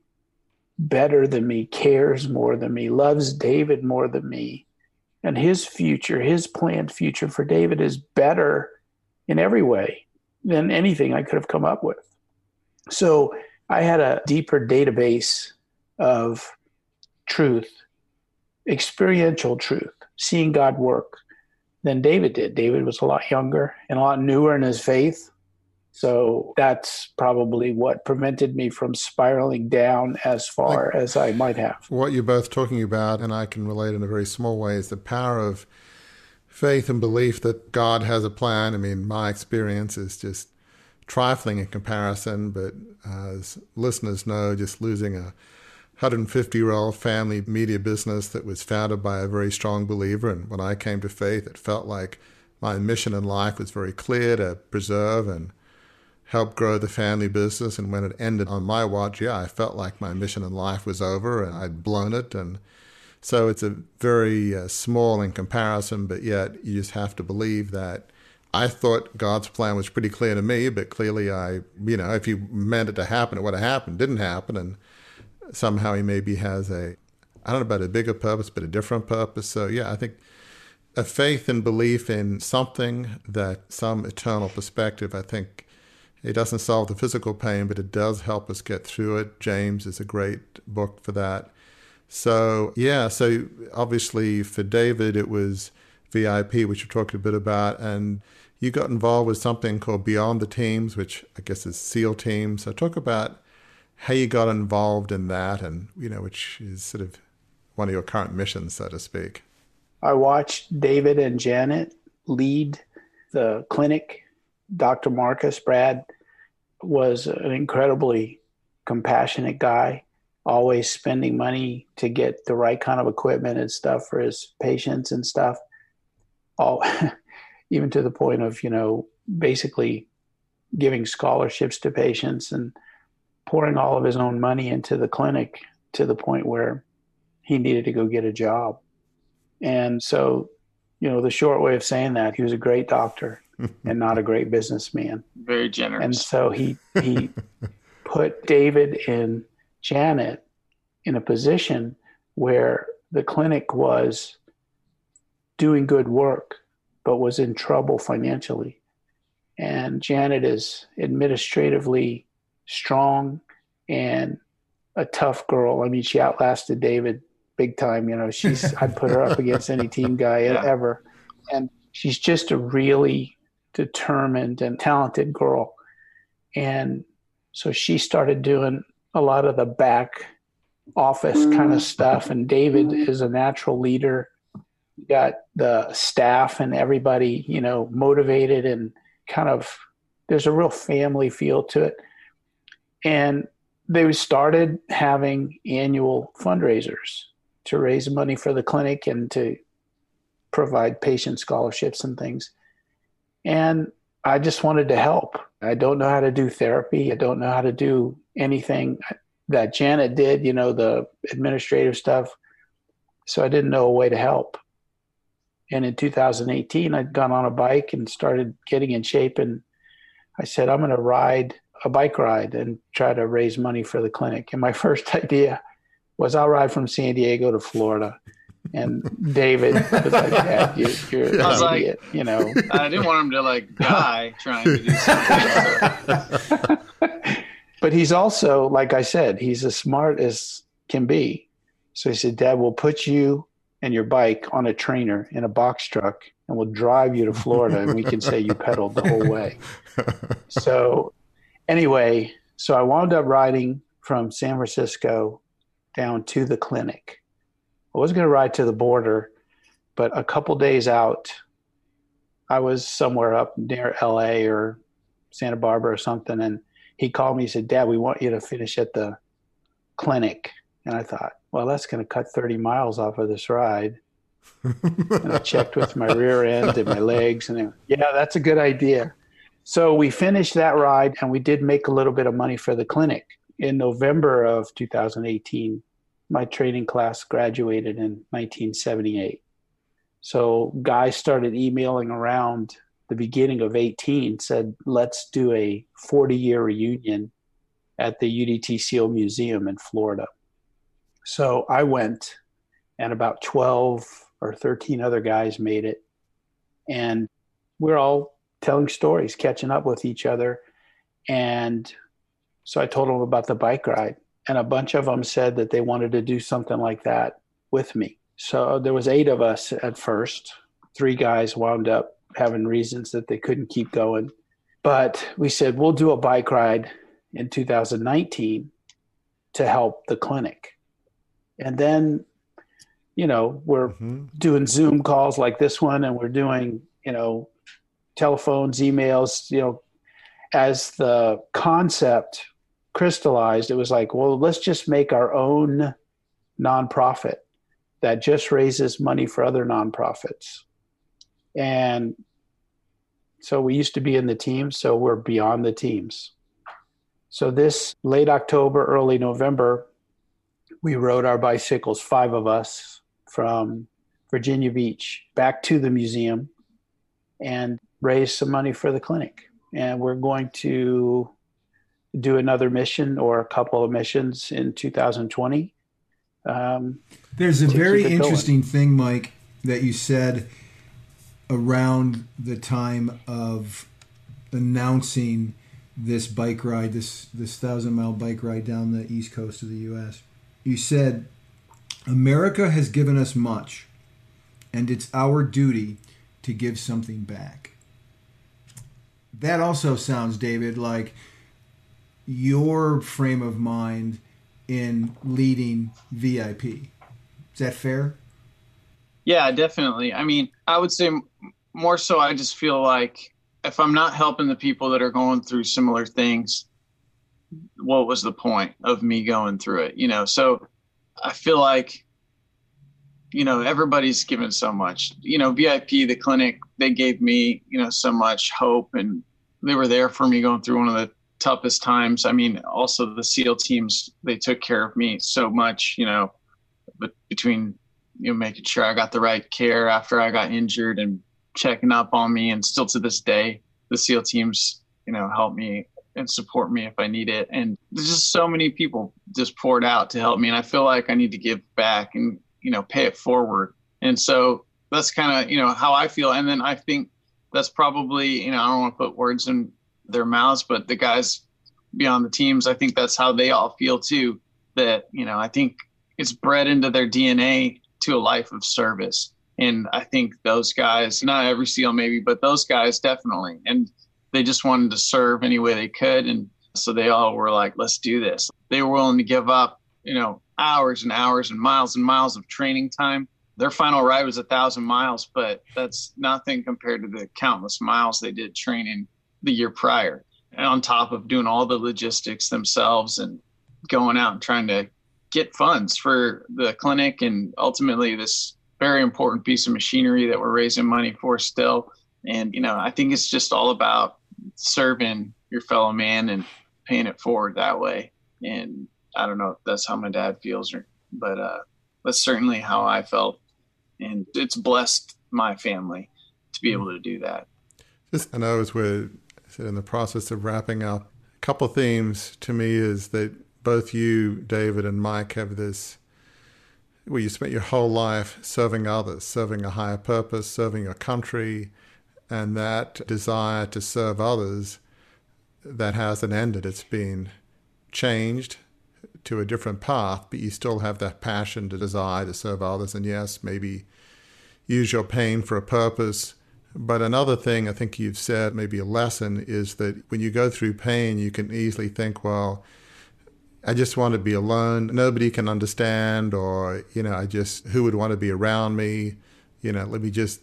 better than me, cares more than me, loves David more than me. And his future, his planned future for David is better in every way than anything I could have come up with. So I had a deeper database of truth, experiential truth, seeing God work, than David did. David was a lot younger and a lot newer in his faith. So that's probably what prevented me from spiraling down as far like, as I might have. What you're both talking about, and I can relate in a very small way, is the power of faith and belief that God has a plan. I mean, my experience is just trifling in comparison, but uh, as listeners know, just losing a 150 year old family media business that was founded by a very strong believer. And when I came to faith, it felt like my mission in life was very clear to preserve and help grow the family business. And when it ended on my watch, yeah, I felt like my mission in life was over and I'd blown it. And so it's a very uh, small in comparison, but yet you just have to believe that. I thought God's plan was pretty clear to me, but clearly I, you know, if He meant it to happen, it would have happened. Didn't happen, and somehow he maybe has a I don't know about a bigger purpose, but a different purpose. So yeah, I think a faith and belief in something that some eternal perspective, I think it doesn't solve the physical pain, but it does help us get through it. James is a great book for that. So yeah, so obviously for David it was VIP, which you talked a bit about, and you got involved with something called Beyond the Teams, which I guess is SEAL Teams. So talk about how you got involved in that, and you know, which is sort of one of your current missions, so to speak. I watched David and Janet lead the clinic. Dr. Marcus Brad was an incredibly compassionate guy, always spending money to get the right kind of equipment and stuff for his patients and stuff. All, even to the point of you know basically giving scholarships to patients and pouring all of his own money into the clinic to the point where he needed to go get a job. And so, you know, the short way of saying that, he was a great doctor and not a great businessman. Very generous. And so he he put David and Janet in a position where the clinic was doing good work but was in trouble financially. And Janet is administratively strong and a tough girl. I mean, she outlasted David big time. You know, she's I'd put her up against any team guy yeah. ever, and she's just a really determined and talented girl. And so she started doing a lot of the back office kind of stuff. And David is a natural leader. got the staff and everybody, you know, motivated and kind of there's a real family feel to it. And they started having annual fundraisers to raise money for the clinic and to provide patient scholarships and things. And I just wanted to help. I don't know how to do therapy. I don't know how to do anything that Janet did, you know, the administrative stuff. So I didn't know a way to help. And in 2018, I'd gone on a bike and started getting in shape. And I said, I'm going to ride a bike ride and try to raise money for the clinic. And my first idea was I'll ride from San Diego to Florida. And David was like, Dad, you, you're I was an idiot, like, you know. I didn't want him to like die trying to do something. but he's also, like I said, he's as smart as can be. So he said, Dad, we'll put you and your bike on a trainer in a box truck and we'll drive you to Florida and we can say you pedaled the whole way. So anyway, so I wound up riding from San Francisco down to the clinic. I was going to ride to the border, but a couple days out, I was somewhere up near LA or Santa Barbara or something, and he called me. He said, "Dad, we want you to finish at the clinic." And I thought, well, that's going to cut 30 miles off of this ride. and I checked with my rear end and my legs, and yeah, that's a good idea. So we finished that ride and we did make a little bit of money for the clinic. In November of 2018, my training class graduated in 1978. So guys started emailing around the beginning of 18, said, let's do a 40 year reunion at the UDT SEAL Museum in Florida. So I went, and about 12 or 13 other guys made it. And we're all telling stories, catching up with each other. And so I told them about the bike ride, and a bunch of them said that they wanted to do something like that with me. So there was eight of us at first. Three guys wound up having reasons that they couldn't keep going. But we said we'll do a bike ride in 2019 to help the clinic. And then, you know, we're mm-hmm. doing Zoom calls like this one, and we're doing, you know, telephones, emails, you know, as the concept crystallized, it was like, well, let's just make our own nonprofit that just raises money for other nonprofits. And so we used to be in the teams, so we're beyond the teams. So this late October, early November, we rode our bicycles, five of us, from Virginia Beach back to the museum and raised some money for the clinic. And we're going to do another mission or a couple of missions in 2020. Um, There's a very interesting going. thing, Mike, that you said around the time of announcing this bike ride, this this thousand mile bike ride down the east coast of the U.S. You said, "America has given us much, and it's our duty to give something back." That also sounds, David, like your frame of mind in leading VIP. Is that fair? Yeah, definitely. I mean, I would say more so, I just feel like if I'm not helping the people that are going through similar things, what was the point of me going through it? You know, so I feel like, you know, everybody's given so much. You know, VIP, the clinic, they gave me, you know, so much hope and they were there for me going through one of the toughest times. I mean, also the SEAL teams, they took care of me so much, you know, but between, you know, making sure I got the right care after I got injured and checking up on me. And still to this day, the SEAL teams, you know, help me and support me if I need it. And there's just so many people just poured out to help me. And I feel like I need to give back and, you know, pay it forward. And so that's kind of, you know, how I feel. And then I think that's probably, you know, I don't want to put words in their mouths, but the guys beyond the teams, I think that's how they all feel too. That you know, I think it's bred into their DNA to a life of service, and I think those guys, not every SEAL maybe, but those guys definitely, and they just wanted to serve any way they could, and so they all were like, "Let's do this." They were willing to give up, you know, hours and hours and miles and miles of training time their final ride was a thousand miles, but that's nothing compared to the countless miles they did training the year prior. And on top of doing all the logistics themselves and going out and trying to get funds for the clinic and ultimately this very important piece of machinery that we're raising money for still. And, you know, I think it's just all about serving your fellow man and paying it forward that way. And I don't know if that's how my dad feels, or, but uh, that's certainly how I felt. And it's blessed my family to be able to do that. Just, I know as we're in the process of wrapping up, a couple themes to me is that both you, David, and Mike have this where you spent your whole life serving others, serving a higher purpose, serving your country, and that desire to serve others that hasn't ended. It's been changed to a different path, but you still have that passion, the desire to serve others, and yes, maybe use your pain for a purpose but another thing I think you've said, maybe a lesson, is that when you go through pain, you can easily think, well, I just want to be alone. Nobody can understand, or, you know, I just, who would want to be around me? You know, let me just,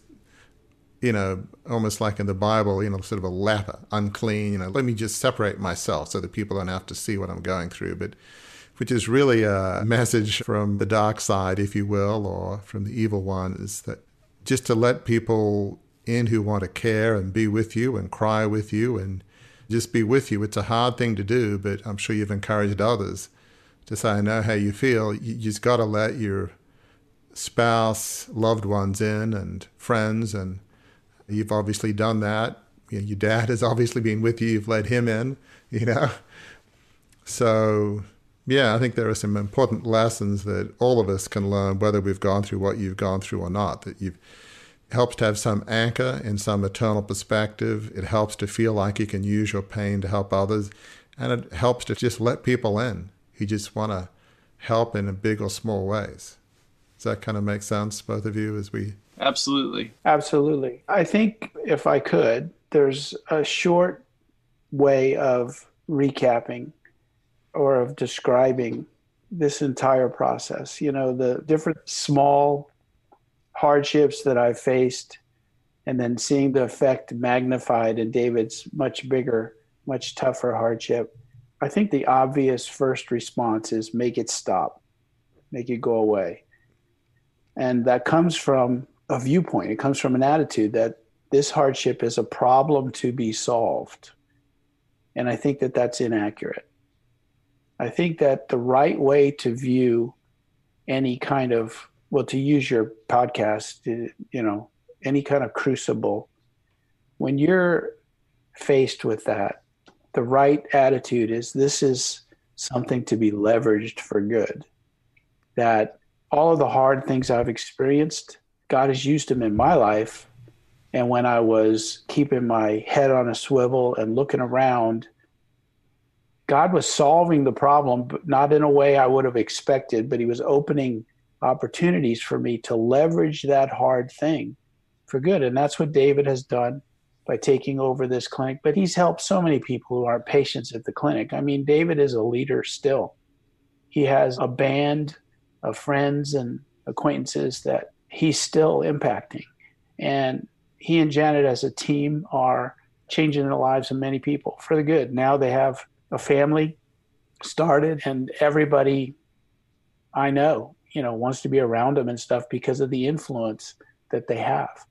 you know, almost like in the Bible, you know, sort of a leper, unclean, you know, let me just separate myself so that people don't have to see what I'm going through. But, which is really a message from the dark side, if you will, or from the evil one, is that just to let people in who want to care and be with you and cry with you and just be with you. It's a hard thing to do, but I'm sure you've encouraged others to say, I know how you feel. You just got to let your spouse, loved ones in and friends. And you've obviously done that. You know, your dad has obviously been with you. You've let him in, you know. So, yeah, I think there are some important lessons that all of us can learn, whether we've gone through what you've gone through or not, that you've helps to have some anchor and some eternal perspective. It helps to feel like you can use your pain to help others. And it helps to just let people in who just want to help in big or small ways. Does that kind of make sense, both of you, as we. Absolutely. Absolutely. I think if I could, there's a short way of recapping or of describing this entire process. You know, the different small hardships that I've faced, and then seeing the effect magnified in David's much bigger, much tougher hardship. I think the obvious first response is make it stop, make it go away. And that comes from a viewpoint, it comes from an attitude that this hardship is a problem to be solved. And I think that that's inaccurate. I think that the right way to view any kind of, well, to use your podcast, uh, you know, any kind of crucible, when you're faced with that, the right attitude is this is something to be leveraged for good. That all of the hard things I've experienced, God has used them in my life. And when I was keeping my head on a swivel and looking around, God was solving the problem, but not in a way I would have expected, but He was opening opportunities for me to leverage that hard thing for good. And that's what David has done by taking over this clinic. But he's helped so many people who aren't patients at the clinic. I mean, David is a leader still. He has a band of friends and acquaintances that he's still impacting. And he and Janet, as a team, are changing the lives of many people for the good. Now they have a family started, and everybody I know, you know, wants to be around them and stuff because of the influence that they have.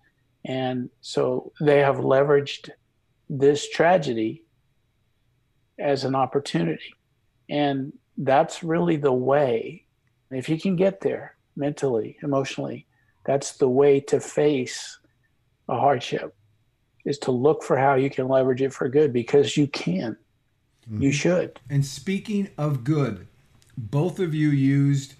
And so they have leveraged this tragedy as an opportunity. And that's really the way, if you can get there mentally, emotionally, that's the way to face a hardship is to look for how you can leverage it for good because you can. Mm-hmm. You should. And speaking of good, both of you used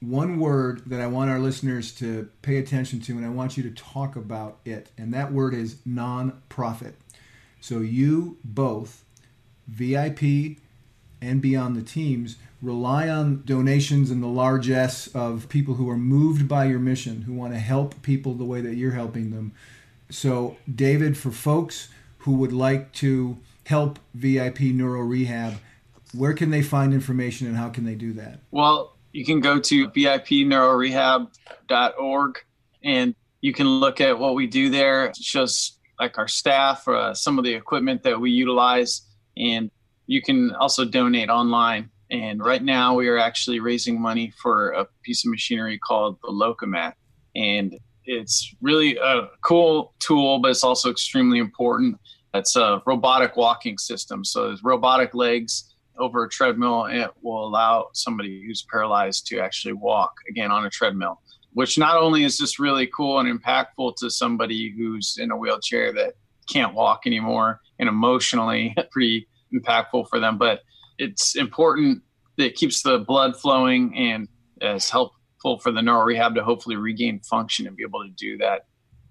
one word that I want our listeners to pay attention to, and I want you to talk about it. And that word is nonprofit. So you both, VIP and beyond the teams, rely on donations and the largesse of people who are moved by your mission, who want to help people the way that you're helping them. So, David, for folks who would like to help VIP Neuro Rehab, where can they find information and how can they do that? Well, you can go to vipneurorehab.org and you can look at what we do there. It shows like our staff, uh, some of the equipment that we utilize, and you can also donate online. And right now, we are actually raising money for a piece of machinery called the Lokomat. And it's really a cool tool, but it's also extremely important. It's a robotic walking system. So there's robotic legs over a treadmill, and it will allow somebody who's paralyzed to actually walk again on a treadmill. Which not only is this really cool and impactful to somebody who's in a wheelchair that can't walk anymore, and emotionally pretty impactful for them, but it's important that it keeps the blood flowing and is helpful for the neuro rehab to hopefully regain function and be able to do that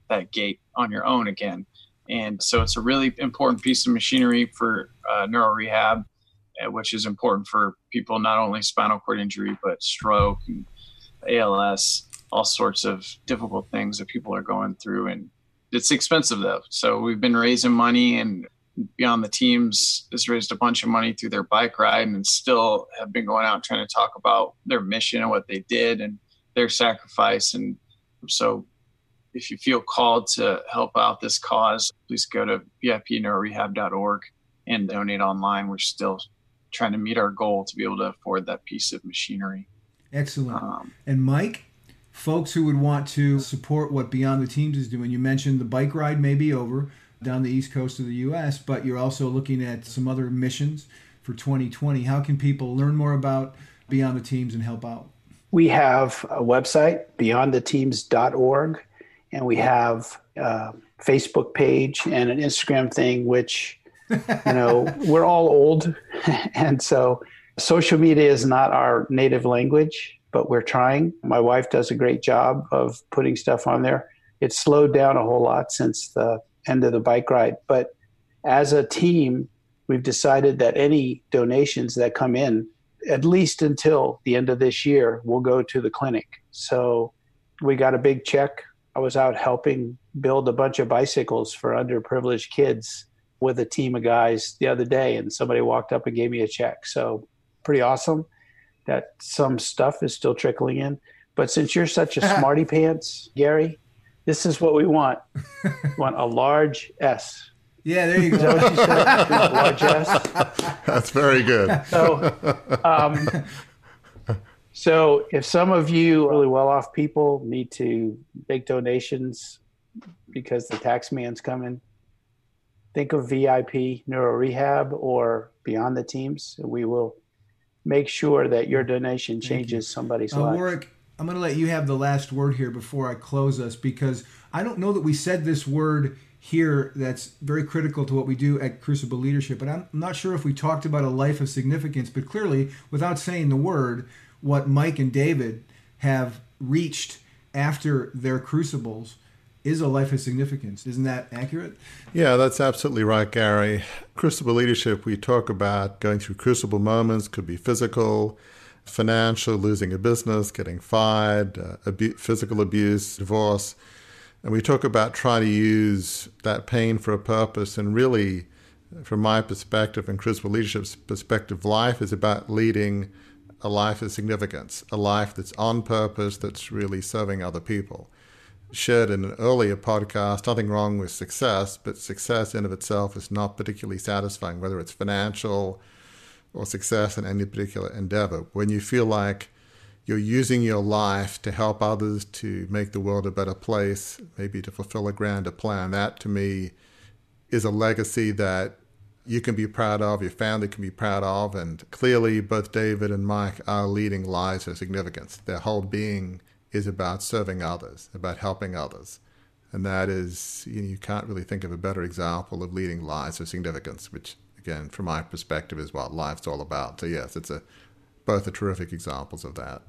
that gait on your own again. And so it's a really important piece of machinery for uh, neuro rehab uh, which is important for people not only spinal cord injury but stroke and ALS, all sorts of difficult things that people are going through, and it's expensive though. So we've been raising money, and Beyond the Teams has raised a bunch of money through their bike ride, and still have been going out trying to talk about their mission and what they did and their sacrifice. And so, if you feel called to help out this cause, please go to vipneurorehab.org and donate online. We're still trying to meet our goal to be able to afford that piece of machinery. Excellent. Um, and Mike, folks who would want to support what Beyond the Teams is doing, you mentioned the bike ride may be over down the east coast of the U.S., but you're also looking at some other missions for 2020. How can people learn more about Beyond the Teams and help out? We have a website, beyondtheteams.org, and we have a Facebook page and an Instagram thing, which you know, we're all old. and so social media is not our native language, but we're trying. My wife does a great job of putting stuff on there. It's slowed down a whole lot since the end of the bike ride. But as a team, we've decided that any donations that come in, at least until the end of this year, will go to the clinic. So we got a big check. I was out helping build a bunch of bicycles for underprivileged kids with a team of guys the other day, and somebody walked up and gave me a check. So pretty awesome that some stuff is still trickling in. But since you're such a smarty pants, Gary, this is what we want. we want a large S. Yeah, there you go. large S. That's very good. So, um, so if some of you really well-off people need to make donations because the tax man's coming, think of VIP Neuro Rehab or Beyond the Teams. We will make sure that your donation changes somebody's uh, life. Warwick, I'm going to let you have the last word here before I close us because I don't know that we said this word here that's very critical to what we do at Crucible Leadership. But I'm not sure if we talked about a life of significance, but clearly, without saying the word, what Mike and David have reached after their crucibles is a life of significance. Isn't that accurate? Yeah, that's absolutely right, Gary. Crucible leadership, we talk about going through crucible moments, could be physical, financial, losing a business, getting fired, uh, abu- physical abuse, divorce. And we talk about trying to use that pain for a purpose. And really, from my perspective and Crucible Leadership's perspective, life is about leading a life of significance, a life that's on purpose, that's really serving other people. Shared in an earlier podcast, nothing wrong with success, but success in of itself is not particularly satisfying, whether it's financial or success in any particular endeavor. When you feel like you're using your life to help others to make the world a better place, maybe to fulfill a grander plan. That to me is a legacy that you can be proud of, your family can be proud of, and clearly both David and Mike are leading lives of significance. Their whole being is about serving others, about helping others. And that is, you, know, you can't really think of a better example of leading lives of significance, which, again, from my perspective, is what life's all about. So, yes, it's a both are terrific examples of that.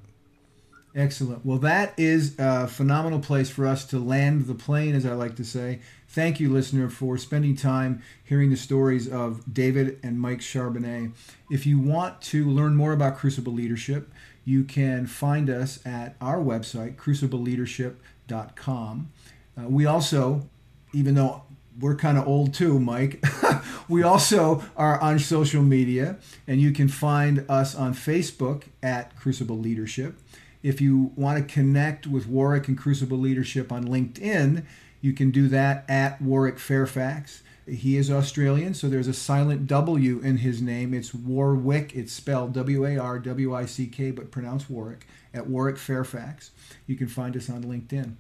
Excellent. Well, that is a phenomenal place for us to land the plane, as I like to say. Thank you, listener, for spending time hearing the stories of David and Mike Charbonnet. If you want to learn more about Crucible Leadership, you can find us at our website, crucibleleadership.com. Uh, we also, even though we're kind of old too, Mike. we also are on social media, and you can find us on Facebook at Crucible Leadership. If you want to connect with Warwick and Crucible Leadership on LinkedIn, you can do that at Warwick Fairfax. He is Australian, so there's a silent W in his name. It's Warwick. It's spelled W A R W I C K, but pronounced Warwick, at Warwick Fairfax. You can find us on LinkedIn.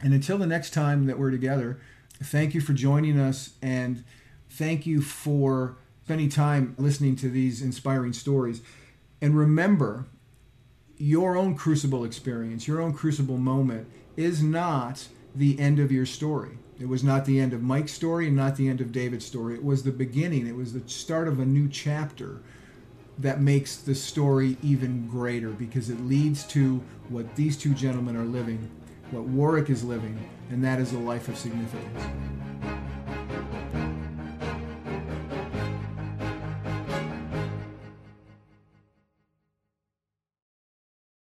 And until the next time that we're together, thank you for joining us and thank you for spending time listening to these inspiring stories. And remember, your own crucible experience, your own crucible moment is not the end of your story. It was not the end of Mike's story and not the end of David's story. It was the beginning, it was the start of a new chapter that makes the story even greater because it leads to what these two gentlemen are living, what Warwick is living, and that is a life of significance.